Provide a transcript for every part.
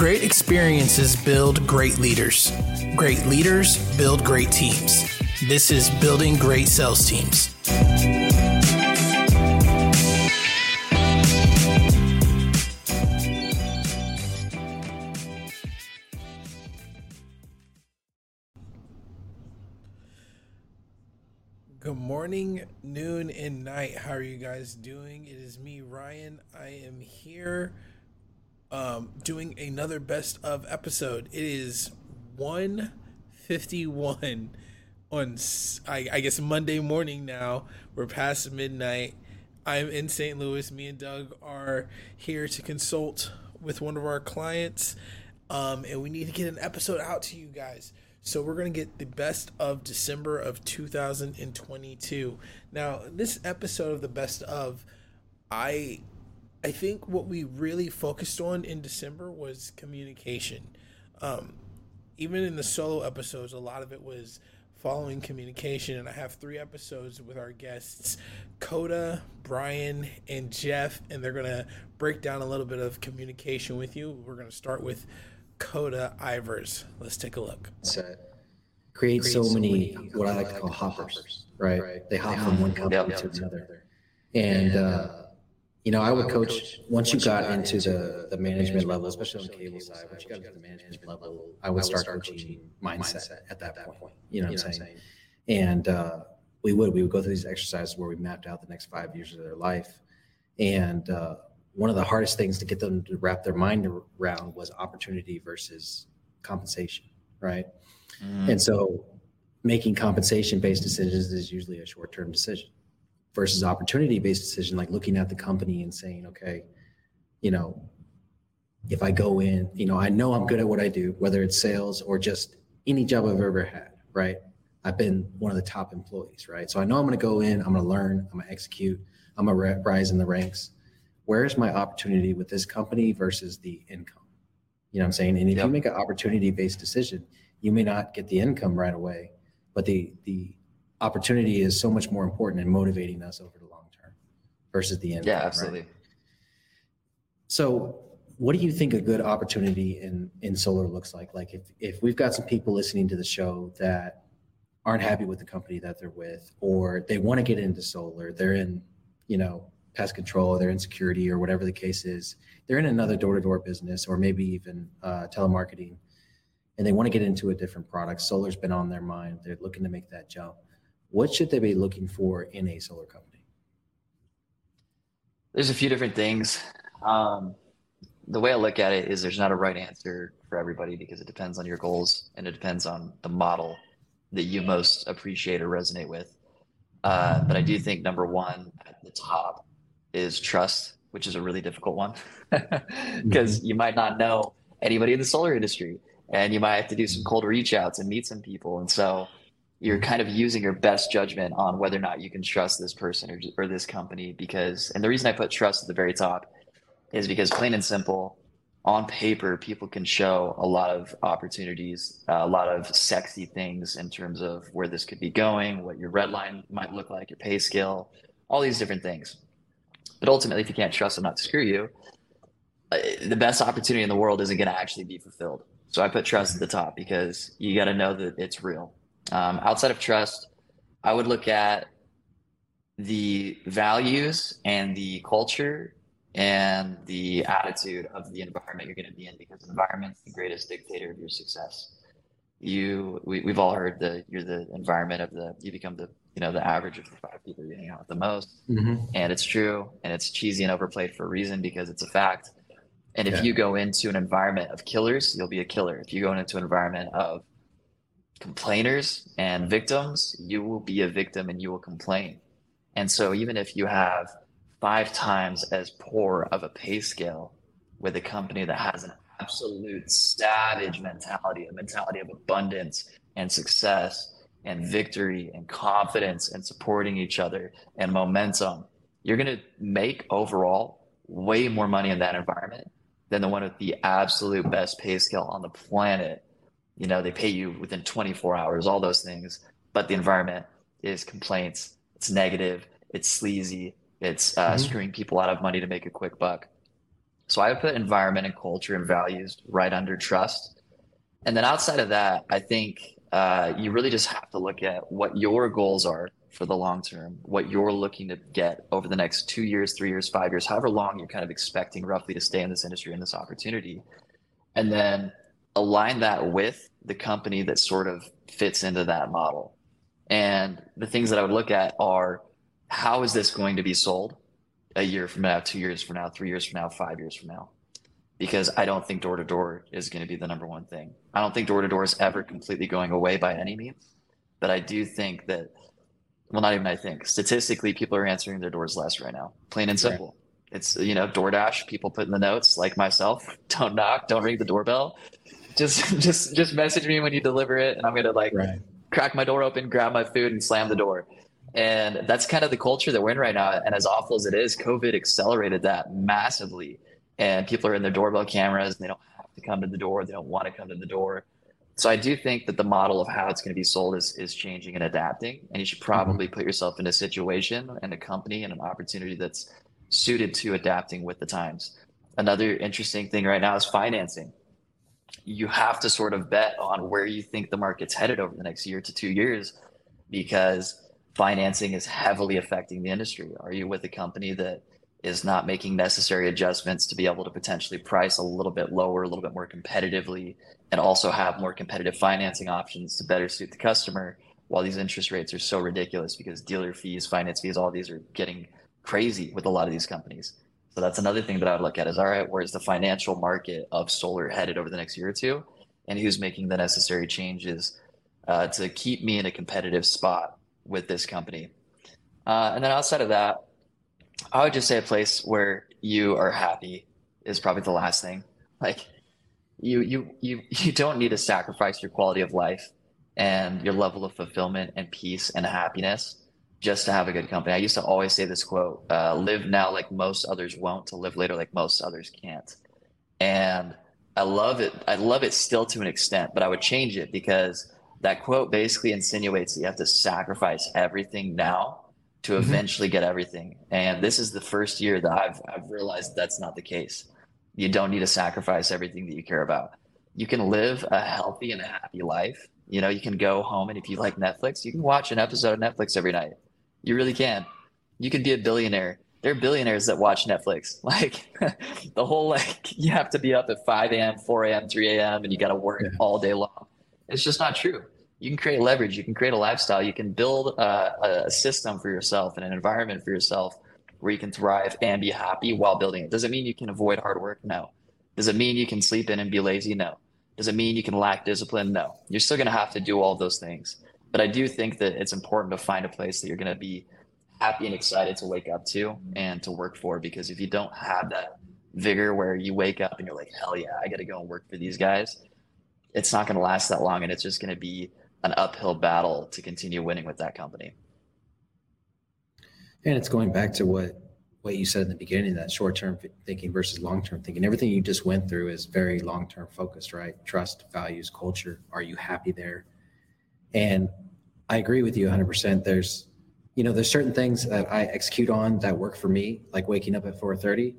Great experiences build great leaders. Great leaders build great teams. This is Building Great Sales Teams. Good morning, noon, and night. How are you guys doing? It is me, Ryan. I am here um, doing another best of episode. It is 151 on, I, I guess, Monday morning now. We're past midnight. I'm in St. Louis. Me and Doug are here to consult with one of our clients, um, and we need to get an episode out to you guys. So we're going to get the best of December of 2022. Now, this episode of the best of, I I think what we really focused on in December was communication. Um, even in the solo episodes, a lot of it was following communication. And I have three episodes with our guests, Kota, Brian, and Jeff, and they're going to break down a little bit of communication with you. We're going to start with Kota Ivers. Let's take a look. Set create so many what I like to call hoppers, right? They hop from one company to another, and. Uh, you know, I would coach once you got into the the management level, especially on the cable side. Once you got into the management level, I would start coaching mindset at that point. You know what I'm saying? And uh, we would we would go through these exercises where we mapped out the next five years of their life, and uh, one of the hardest things to get them to wrap their mind around was opportunity versus compensation, right? Mm. And so, making compensation based decisions is usually a short term decision versus opportunity based decision, like looking at the company and saying, okay, you know, if I go in, you know, I know I'm good at what I do, whether it's sales or just any job I've ever had, right? I've been one of the top employees, right? So I know I'm going to go in, I'm going to learn, I'm going to execute, I'm going to rise in the ranks. Where's my opportunity with this company versus the income? You know what I'm saying? And if yep. you make an opportunity based decision, you may not get the income right away, but the the opportunity is so much more important in motivating us over the long term versus the end. Yeah, absolutely. Right? So what do you think a good opportunity in in solar looks like? Like if if we've got some people listening to the show that aren't happy with the company that they're with, or they want to get into solar, they're in, you know, pest control, they're in security, or whatever the case is, they're in another door-to-door business, or maybe even uh, telemarketing, and they want to get into a different product. Solar's been on their mind. They're looking to make that jump what should they be looking for in a solar company? There's a few different things. Um, the way I look at it is there's not a right answer for everybody because it depends on your goals and it depends on the model that you most appreciate or resonate with. Uh, but I do think number one at the top is trust, which is a really difficult one because mm-hmm. you might not know anybody in the solar industry and you might have to do some cold reach outs and meet some people. And so you're kind of using your best judgment on whether or not you can trust this person or, or this company because and the reason i put trust at the very top is because plain and simple on paper people can show a lot of opportunities uh, a lot of sexy things in terms of where this could be going what your red line might look like your pay scale all these different things. But ultimately if you can't trust them not to screw you uh, the best opportunity in the world isn't going to actually be fulfilled. So i put trust at the top because you got to know that it's real um, outside of trust, I would look at the values and the culture and the attitude of the environment you're going to be in because the environment's the greatest dictator of your success. You, we, we've all heard that you're the environment of the, you become the, you know, the average of the five people you hang out with the most. Mm-hmm. And it's true. And it's cheesy and overplayed for a reason because it's a fact. And if yeah. you go into an environment of killers, you'll be a killer. If you go into an environment of complainers and victims, you will be a victim and you will complain. And so even if you have five times as poor of a pay scale with a company that has an absolute savage mentality, a mentality of abundance and success and victory and confidence and supporting each other and momentum, you're going to make overall way more money in that environment than the one with the absolute best pay scale on the planet you know they pay you within 24 hours all those things but the environment is complaints it's negative it's sleazy it's uh, mm-hmm. screwing people out of money to make a quick buck So I would put environment and culture and values right under trust. And then outside of that, I think uh, you really just have to look at what your goals are for the long term, what you're looking to get over the next two years, three years, five years, however long you're kind of expecting roughly to stay in this industry in this opportunity. And then align that with the company that sort of fits into that model. And the things that I would look at are how is this going to be sold a year from now, two years from now, three years from now, five years from now? Because I don't think door to door is going to be the number one thing. I don't think door to door is ever completely going away by any means. But I do think that, well, not even I think, statistically, people are answering their doors less right now, plain and simple. Right. It's, you know, DoorDash, people put in the notes, like myself, don't knock, don't ring the doorbell. Just, just, just message me when you deliver it, and I'm gonna like right. crack my door open, grab my food, and slam the door. And that's kind of the culture that we're in right now. And as awful as it is, COVID accelerated that massively. And people are in their doorbell cameras, and they don't have to come to the door. They don't want to come to the door. So I do think that the model of how it's going to be sold is is changing and adapting. And you should probably mm-hmm. put yourself in a situation and a company and an opportunity that's suited to adapting with the times. Another interesting thing right now is financing. You have to sort of bet on where you think the market's headed over the next year to two years because financing is heavily affecting the industry. Are you with a company that is not making necessary adjustments to be able to potentially price a little bit lower, a little bit more competitively, and also have more competitive financing options to better suit the customer while these interest rates are so ridiculous because dealer fees, finance fees, all these are getting crazy with a lot of these companies. So that's another thing that I would look at is all right, where's the financial market of solar headed over the next year or two? And who's making the necessary changes uh, to keep me in a competitive spot with this company? Uh, and then outside of that, I would just say a place where you are happy is probably the last thing. Like you, you, you, you don't need to sacrifice your quality of life and your level of fulfillment and peace and happiness just to have a good company. I used to always say this quote, uh, live now like most others won't to live later like most others can't. And I love it. I love it still to an extent, but I would change it because that quote basically insinuates that you have to sacrifice everything now to mm-hmm. eventually get everything. And this is the first year that I've, I've realized that's not the case. You don't need to sacrifice everything that you care about. You can live a healthy and a happy life. You know, you can go home and if you like Netflix, you can watch an episode of Netflix every night you really can. You can be a billionaire. There are billionaires that watch Netflix. Like the whole like you have to be up at 5 a.m., 4 a.m., 3 a.m. and you got to work yeah. all day long. It's just not true. You can create leverage. You can create a lifestyle. You can build uh, a, a system for yourself and an environment for yourself where you can thrive and be happy while building it. Does it mean you can avoid hard work? No. Does it mean you can sleep in and be lazy? No. Does it mean you can lack discipline? No. You're still going to have to do all those things. But I do think that it's important to find a place that you're going to be happy and excited to wake up to and to work for. Because if you don't have that vigor where you wake up and you're like, hell yeah, I got to go and work for these guys, it's not going to last that long. And it's just going to be an uphill battle to continue winning with that company. And it's going back to what what you said in the beginning that short term thinking versus long term thinking. Everything you just went through is very long term focused, right? Trust, values, culture. Are you happy there? And I agree with you 100%. There's, you know, there's certain things that I execute on that work for me, like waking up at 4:30.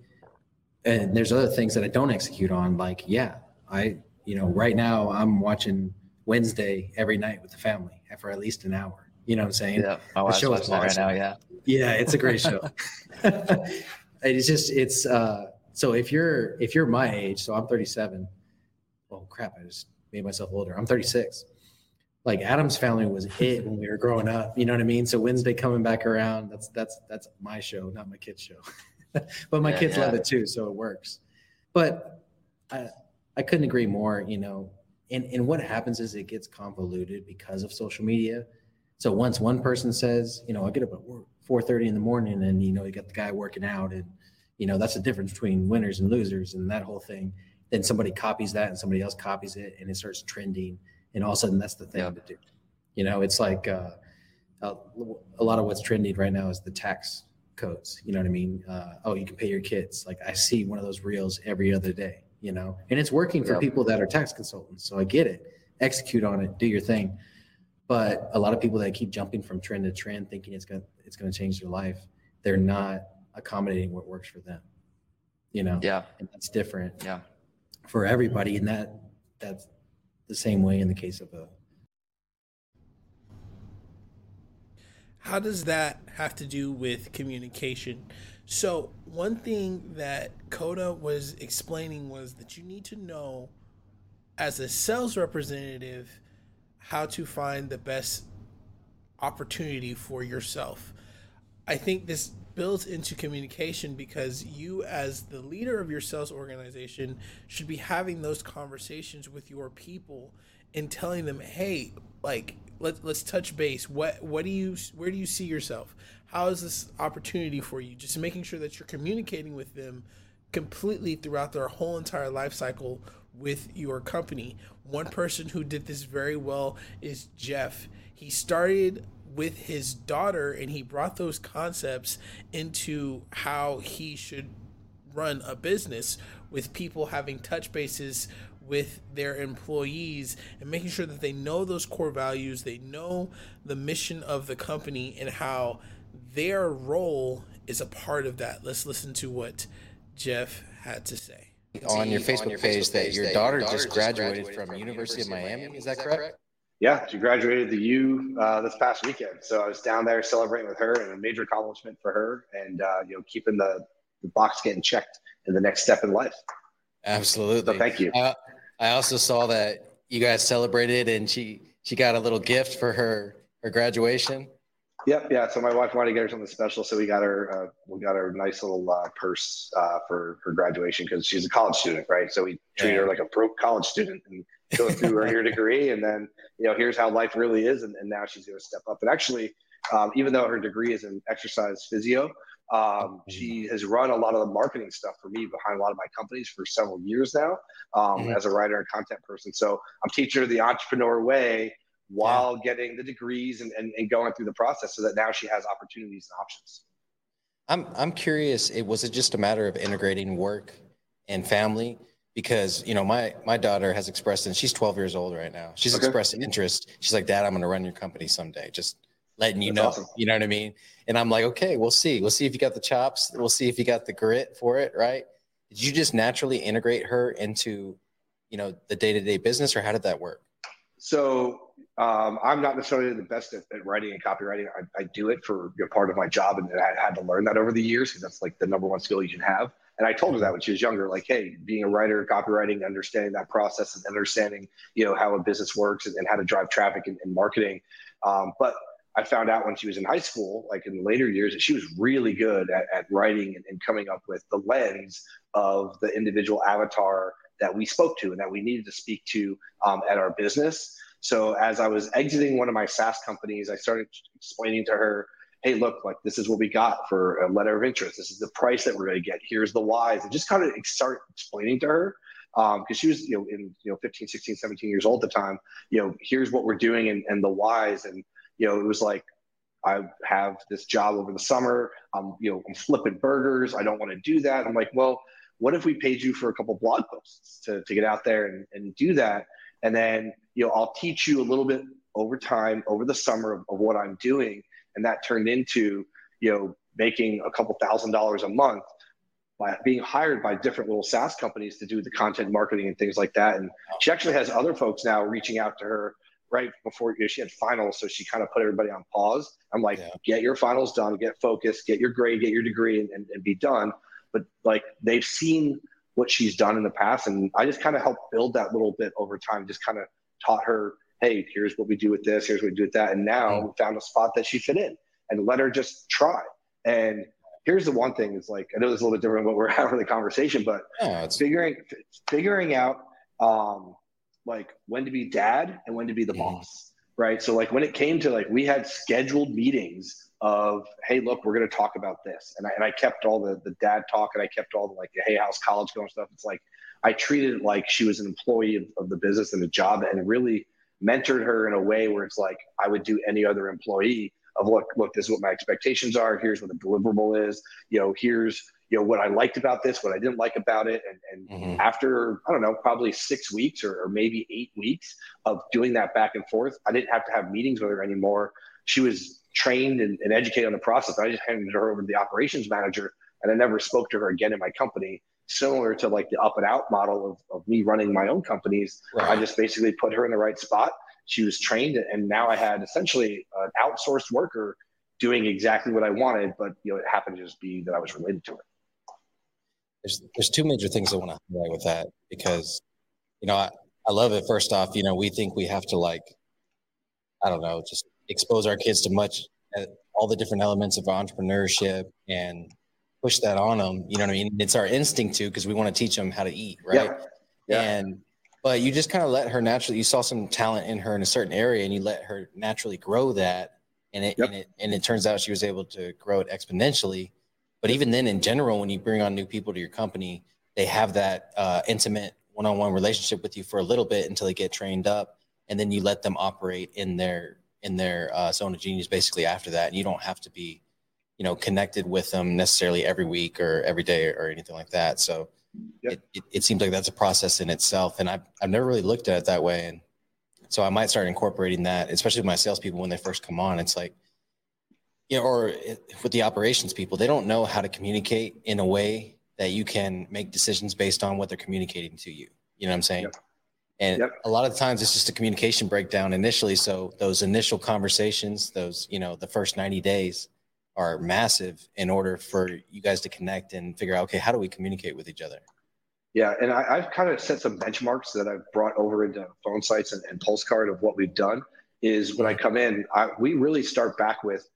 And there's other things that I don't execute on, like, yeah, I, you know, right now I'm watching Wednesday every night with the family for at least an hour. You know what I'm saying? Yeah, my wife's watching awesome. right now. Yeah, yeah, it's a great show. it's just it's uh so if you're if you're my age, so I'm 37. Oh crap, I just made myself older. I'm 36 like Addams Family was it when we were growing up. You know what I mean? So Wednesday coming back around, that's that's that's my show, not my kids' show. but my yeah, kids yeah. love it too, so it works. But I I couldn't agree more. You know, and and what happens is it gets convoluted because of social media. So once one person says, you know, I get up at four thirty in the morning, and you know, you got the guy working out, and you know, that's the difference between winners and losers, and that whole thing. Then somebody copies that, and somebody else copies it, and it starts trending and all of a sudden that's the thing to do. You know, it's like uh, a, a, lot of what's trending right now is the tax codes. You know what I mean? Uh, oh, you can pay your kids. Like I see one of those reels every other day. You know, and it's working for yep. people that are tax consultants. So I get it. Execute on it. Do your thing. But a lot of people that keep jumping from trend to trend, thinking it's gonna it's gonna change their life, they're not accommodating what works for them. you know? Yeah. And that's different. Yeah. For everybody. And that, that's the same way in the case of a, how does that have to do with communication? So, one thing that Kota was explaining was that you need to know as a sales representative how to find the best opportunity for yourself. I think this builds into communication because you, as the leader of your sales organization, should be having those conversations with your people and telling them, hey, like let, let's touch base. What what do you where do you see yourself? How is this opportunity for you? Just making sure that you're communicating with them completely throughout their whole entire life cycle with your company. One person who did this very well is jeff. He started with his daughter and he brought those concepts into how he should run a business with people having touch bases with their employees and making sure that they know those core values, they know the mission of the company and how their role is a part of that. Let's listen to what Jeff had to say. On your Facebook, on your page, Facebook that your daughter, daughter just graduated, graduated from, University, University of Miami. Miami. Is that correct? Yeah, she graduated the U uh, this past weekend. So I was down there celebrating with her, and a major accomplishment for her, and uh, you know, keeping the, the box getting checked in the next step in life. Absolutely. So thank you. Uh, I also saw that you guys celebrated and she she got a little gift for her her graduation. Yep, yeah. So my wife wanted to get her something special, so we got her uh, we got her a nice little uh, purse uh, for her graduation because she's a college student, right? So we treat yeah. her like a broke college student and go through her year degree, and then you know here's how life really is, and, and now she's going to step up. And actually, um, even though her degree is in exercise physio, um, she has run a lot of the marketing stuff for me behind a lot of my companies for several years now um, mm-hmm. as a writer and content person. So I'm teaching her the entrepreneur way while yeah. getting the degrees and, and, and, going through the process so that now she has opportunities and options. I'm, I'm curious, it was it just a matter of integrating work and family? Because, you know, my, my daughter has expressed, and she's 12 years old right now. She's okay. expressed interest. She's like, dad, I'm going to run your company someday. Just letting you That's know, awesome. you know what I mean? And I'm like, okay, we'll see. We'll see if you got the chops. We'll see if you got the grit for it, right? Did you just naturally integrate her into, you know, the day to day business, or how did that work? So um, I'm not necessarily the best at, at writing and copywriting. I, I do it for you know, part of my job, and I had to learn that over the years because that's like the number one skill you can have. And I told her that when she was younger, like, hey, being a writer, copywriting, understanding that process and understanding, you know, how a business works and, and how to drive traffic and, and marketing. Um, but I found out when she was in high school, like in later years, that she was really good at, at writing and, and coming up with the lens of the individual avatar that we spoke to and that we needed to speak to um, at our business. So as I was exiting one of my SaaS companies, I started explaining to her, hey, look, like this is what we got for a letter of interest. This is the price that we're going to get. Here's the whys. And just kind of start explaining to her because um, she was, you know, in, you know, 15, 16, 17 years old at the time, you know, here's what we're doing and, and the whys. And, you know, it was like, I have this job over the summer. I'm, you know, I'm flipping burgers. I don't want to do that. I'm like, well, what if we paid you for a couple blog posts to, to get out there and, and do that? And then, you know, I'll teach you a little bit over time, over the summer of, of what I'm doing. And that turned into, you know, making a couple thousand dollars a month by being hired by different little SaaS companies to do the content marketing and things like that. And she actually has other folks now reaching out to her right before you know, she had finals, so she kind of put everybody on pause. I'm like, yeah. get your finals done, get focused, get your grade, get your degree, and, and, and be done. But like they've seen what she's done in the past, and I just kind of helped build that little bit over time. Just kind of taught her, hey, here's what we do with this, here's what we do with that, and now mm-hmm. we found a spot that she fit in, and let her just try. And here's the one thing: is like I know it's a little bit different what we're having the conversation, but yeah, figuring figuring out um, like when to be dad and when to be the mm-hmm. boss right so like when it came to like we had scheduled meetings of hey look we're going to talk about this. And I, and I kept all the the dad talk and i kept all the like hey how's college going stuff. It's like i treated it like she was an employee of, of the business and the job and really mentored her in a way where it's like i would do any other employee of look look this is what my expectations are. Here's what the deliverable is. You know here's you know what I liked about this, what I didn't like about it, and, and mm-hmm. after I don't know, probably six weeks or, or, maybe eight weeks of doing that back and forth, I didn't have to have meetings with her anymore. She was trained and, and educated on the process. I just handed her over to the operations manager, and I never spoke to her again in my company similar to like the up and out model of, of me running my own companies. Right. I just basically put her in the right spot. She was trained, and now I had essentially an outsourced worker doing exactly what I wanted, but you know, it happened to just be that I was related to her. There's there's two major things I want to highlight with that because, you know, I, I love it. First off, you know, we think we have to like, I don't know, just expose our kids to much uh, all the different elements of entrepreneurship and push that on them. You know what I mean? It's our instinct to because we want to teach them how to eat, right? Yeah. yeah. And but you just kind of let her naturally. You saw some talent in her in a certain area, and you let her naturally grow that, and it yep. and it and it turns out she was able to grow it exponentially. But even then, in general, when you bring on new people to your company, they have that uh, intimate one-on-one relationship with you for a little bit until they get trained up, and then you let them operate in their in their uh, zone of genius basically after that, and you don't have to be you know connected with them necessarily every week or every day or anything like that so yep. it, it, it, seems like that's a process in itself and I've, I've never really looked at it that way and so i might start incorporating that especially with my salespeople when they first come on it's like you know or with the operations people they don't know how to communicate in a way that you can make decisions based on what they're communicating to you you know what i'm saying yep. And yep. a lot of times it's just a communication breakdown initially. So those initial conversations, those, you know, the first 90 days, are massive in order for you guys to connect and figure out okay how do we communicate with each other yeah and I, have kind of set some benchmarks that i've brought over into Phonesites and, and pulse card of what we've done is when i come in I, we really start back with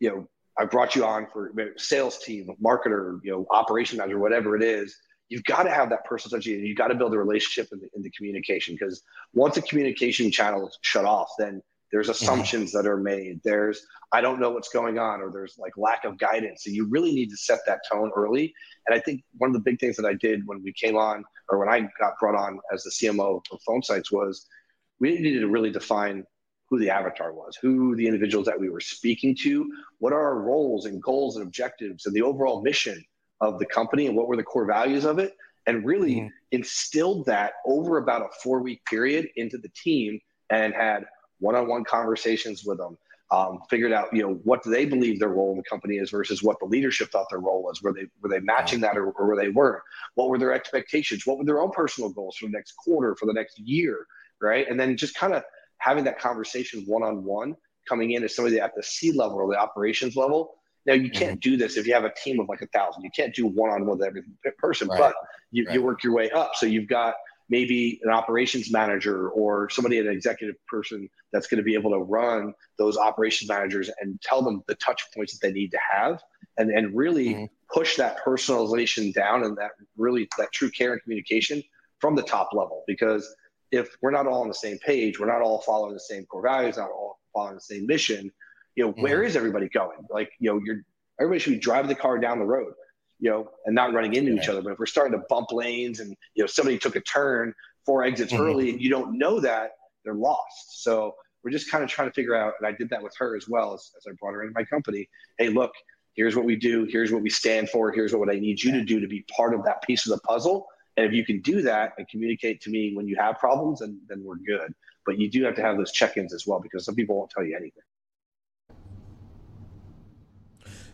you know i brought you on for sales team marketer you know operation manager whatever it is you've got to have that personal touch you've got to build a relationship in the, in the communication because once a communication channel is shut off then there's mm-hmm. assumptions mm-hmm. that are made there's i don't know what's going on or there's like lack of guidance so you really need to set that tone early and i think one of the big things that i did when we came on or when i got brought on as the cmo of Phonesites was we needed to really define who the avatar was who the individuals that we were speaking to what are our roles and goals and objectives and the overall mission of the company and what were the core values of it and really mm-hmm. instilled that over about a four week period into the team and had one-on-one conversations with them um, figured out you know what do they believe their role in the company is versus what the leadership thought their role was. Were they were they matching that or, or were they weren't? What were their expectations? What were their own personal goals for the next quarter for the next year right? And then just kind of having that conversation one-on-one coming in as somebody at the c level or the operations level now you can't mm-hmm. do this if you have a team of like a thousand you can't do one-on-one with every person right. but you, right. you work your way up so you've got maybe an operations manager or somebody, an executive person that's going to be able to run those operations managers and tell them the touch points that they need to have and, and really mm-hmm. push that personalization down and that really that true care and communication from the top level. Because if we're not all on the same page, we're not all following the same core values, not all following the same mission, you know, mm-hmm. where is everybody going? Like, you know, you're everybody should be driving the car down the road you know, and not running into each other. But if we're starting to bump lanes and you know somebody took a turn four exits mm-hmm. early and you don't know that, they're lost. So we're just kind of trying to figure out, and I did that with her as well as, as I brought her into my company. Hey, look, here's what we do, here's what we stand for, here's what I need you to do to be part of that piece of the puzzle. And if you can do that and communicate to me when you have problems, then then we're good. But you do have to have those check-ins as well because some people won't tell you anything.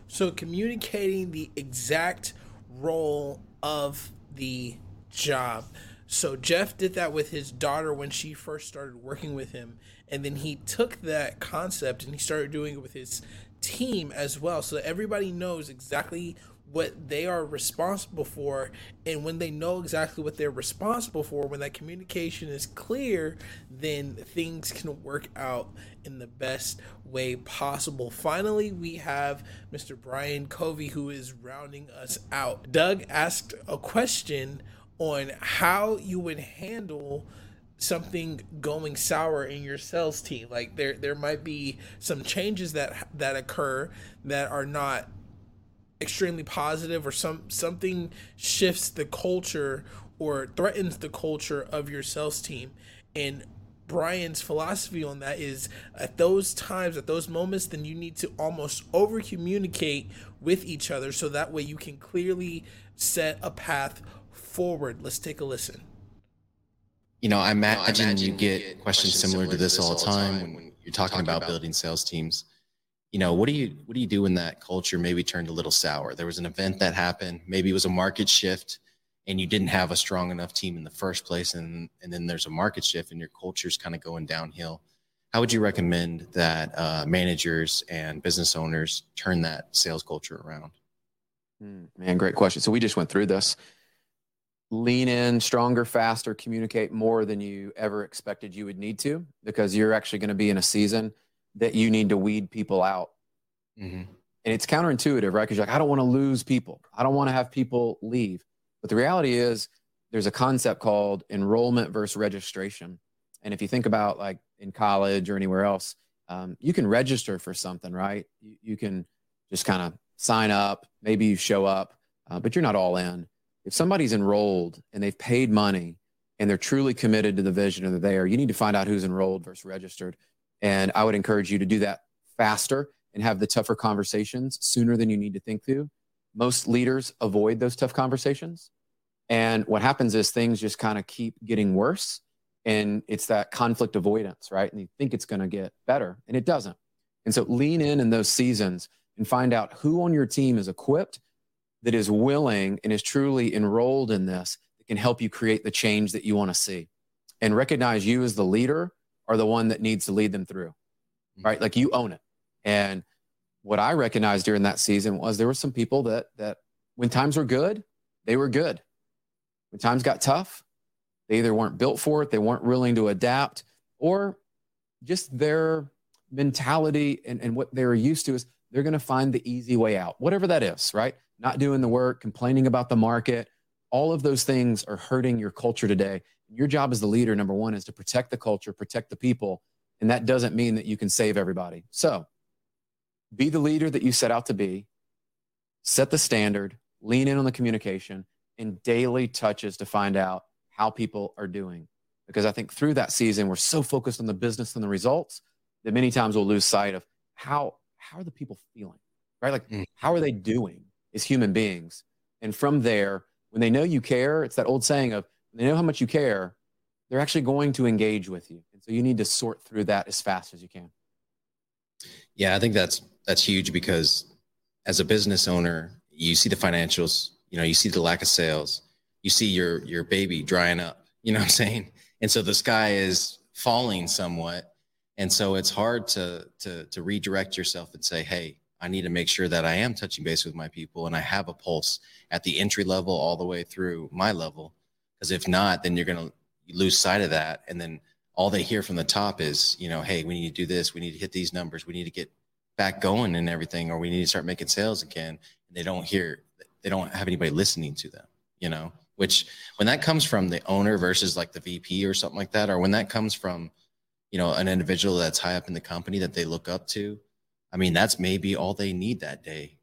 So communicating the exact role of the job. So Jeff did that with his daughter when she first started working with him, and then he took that concept and he started doing it with his team as well, so that everybody knows exactly what they are responsible for and when they know exactly what they're responsible for when that communication is clear then things can work out in the best way possible. Finally we have mr brian covey who is rounding us out. Doug asked a question on how you would handle something going sour in your sales team. Like there there might be some changes that that occur that are not extremely positive or some something shifts the culture or threatens the culture of your sales team and Brian's philosophy on that is at those times, at those moments, then you need to almost over communicate with each other so that way you can clearly set a path forward. Let's take a listen. You know, I imagine, I imagine you, get you get questions, questions similar, to this all the time when you're talking, talking about, about building sales teams you know, what do you what do you do when that culture maybe turned a little sour? There was an event that happened, maybe it was a market shift, and you didn't have a strong enough team in the first place and and then there's a market shift and your culture's kind of going downhill. How would you recommend that uh, managers and business owners turn that sales culture around? Hmm, man great question. So we just went through this. Lean in stronger faster communicate more than you ever expected you would need to because you're actually going to be in a season that you need to weed people out mm-hmm. and it's counterintuitive right because you're like i don't want to lose people i don't want to have people leave but the reality is, there's a concept called enrollment versus registration. And if you think about like in college or anywhere else, um, you can register for something, right? You, you can just kind of sign up. Maybe you show up, uh, but you're not all in. If somebody's enrolled and they've paid money and they're truly committed to the vision and they're there, you need to find out who's enrolled versus registered. And I would encourage you to do that faster and have the tougher conversations sooner than you need to think through. Most leaders avoid those tough conversations and what happens is things just kind of keep getting worse. And it's that conflict avoidance, right? And you think it's going to get better, and it doesn't. And so lean in in those seasons and find out who on your team is equipped, that is willing and is truly enrolled in this, that can help you create the change that you want to see. And recognize you as the leader are the one that needs to lead them through, mm-hmm. right? Like you own it. And what I recognized during that season was there were some people that that when times were good, they were good. When times got tough, they either weren't built for it, they weren't willing to adapt, or just their mentality and, and what they're used to is they're going to find the easy way out, whatever that is, right? Not doing the work, complaining about the market. All of those things are hurting your culture today. Your job as the leader, number one, is to protect the culture, protect the people. And that doesn't mean that you can save everybody. So be the leader that you set out to be, set the standard, lean in on the communication, in daily touches to find out how people are doing. Because I think through that season, we're so focused on the business and the results that many times we'll lose sight of how how are the people feeling, right? Like mm. how are they doing as human beings? And from there, when they know you care, it's that old saying of they know how much you care, they're actually going to engage with you. And so you need to sort through that as fast as you can. Yeah, I think that's that's huge because as a business owner, you see the financials, you know you see the lack of sales you see your your baby drying up you know what i'm saying and so the sky is falling somewhat and so it's hard to to to redirect yourself and say hey i need to make sure that i am touching base with my people and i have a pulse at the entry level all the way through my level because if not then you're going to lose sight of that. And then all they hear from the top is you know hey we need to do this. We need to hit these numbers. We need to get back going and everything or we need to start making sales again. And they don't hear they don't have anybody listening to them, you know, which when that comes from the owner versus like the VP or something like that, or when that comes from, you know, an individual that's high up in the company that they look up to, I mean, that's maybe all they need that day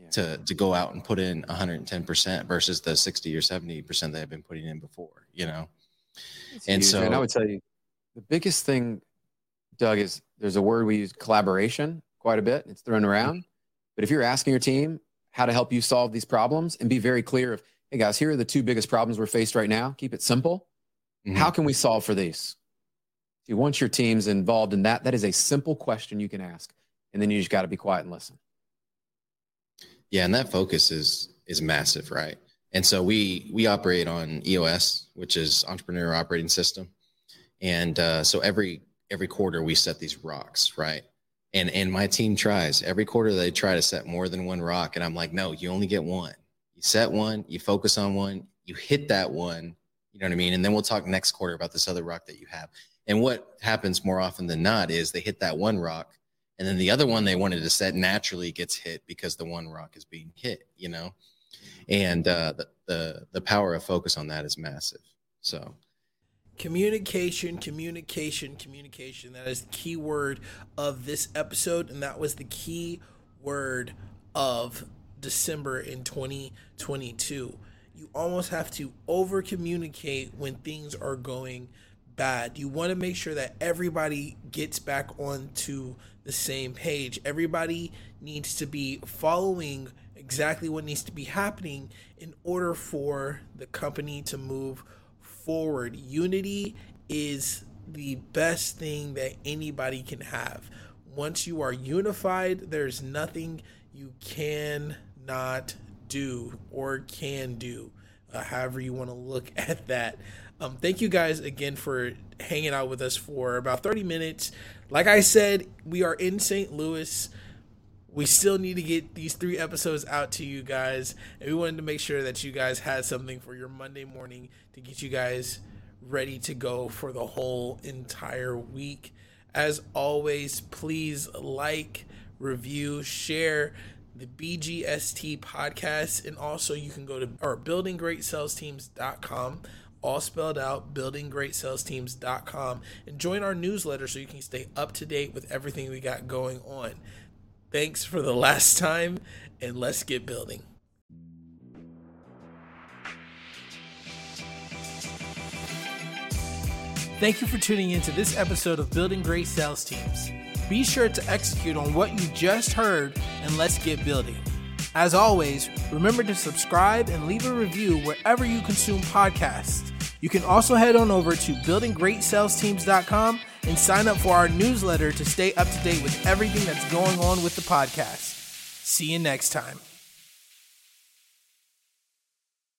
yeah. to, to go out and put in 110% versus the 60 or 70% they have been putting in before, you know? It's and huge. so, and I would tell you the biggest thing, Doug, is there's a word we use collaboration quite a bit. It's thrown around. But if you're asking your team, how to help you solve these problems and be very clear of, hey guys, here are the two biggest problems we're faced right now. Keep it simple. Mm-hmm. How can we solve for these? See, once your team's involved in that, that is a simple question you can ask. And then you just got to be quiet and listen. Yeah, and that focus is is massive, right? And so we we operate on EOS, which is Entrepreneur Operating System, and uh, so every every quarter we set these rocks, right? and and my team tries. Every quarter they try to set more than one rock and i'm like no you only get one. You set one you focus on one you hit that one you know what i mean? And then we'll talk next quarter about this other rock that you have. And what happens more often than not is they hit that one rock and then the other one they wanted to set naturally gets hit because the one rock is being hit you know and uh, the, the the power of focus on that is massive so Communication, communication, communication. That is the key word of this episode, and that was the key word of December in 2022. You almost have to over communicate when things are going bad. You want to make sure that everybody gets back onto the same page. Everybody needs to be following exactly what needs to be happening in order for the company to move forward. Unity is the best thing that anybody can have. Once you are unified, there's nothing you cannot do or can do. uh, however you want to look at that. Um, thank you guys again for hanging out with us for about 30 minutes. Like I said, we are in St. Louis. We still need to get these three episodes out to you guys, and we wanted to make sure that you guys had something for your Monday morning to get you guys ready to go for the whole entire week. As always, please like, review, share the BGST podcast, and also you can go to our buildinggreatsalesteams.com, all spelled out, buildinggreatsalesteams.com, and join our newsletter so you can stay up to date with everything we got going on. Thanks for the last time, and let's get building. Thank you for tuning in to this episode of Building Great Sales Teams. Be sure to execute on what you just heard and let's get building. As always, remember to subscribe and leave a review wherever you consume podcasts. You can also head on over to buildinggreatsalesteams.com and sign up for our newsletter to stay up to date with everything that's going on with the podcast. See you next time.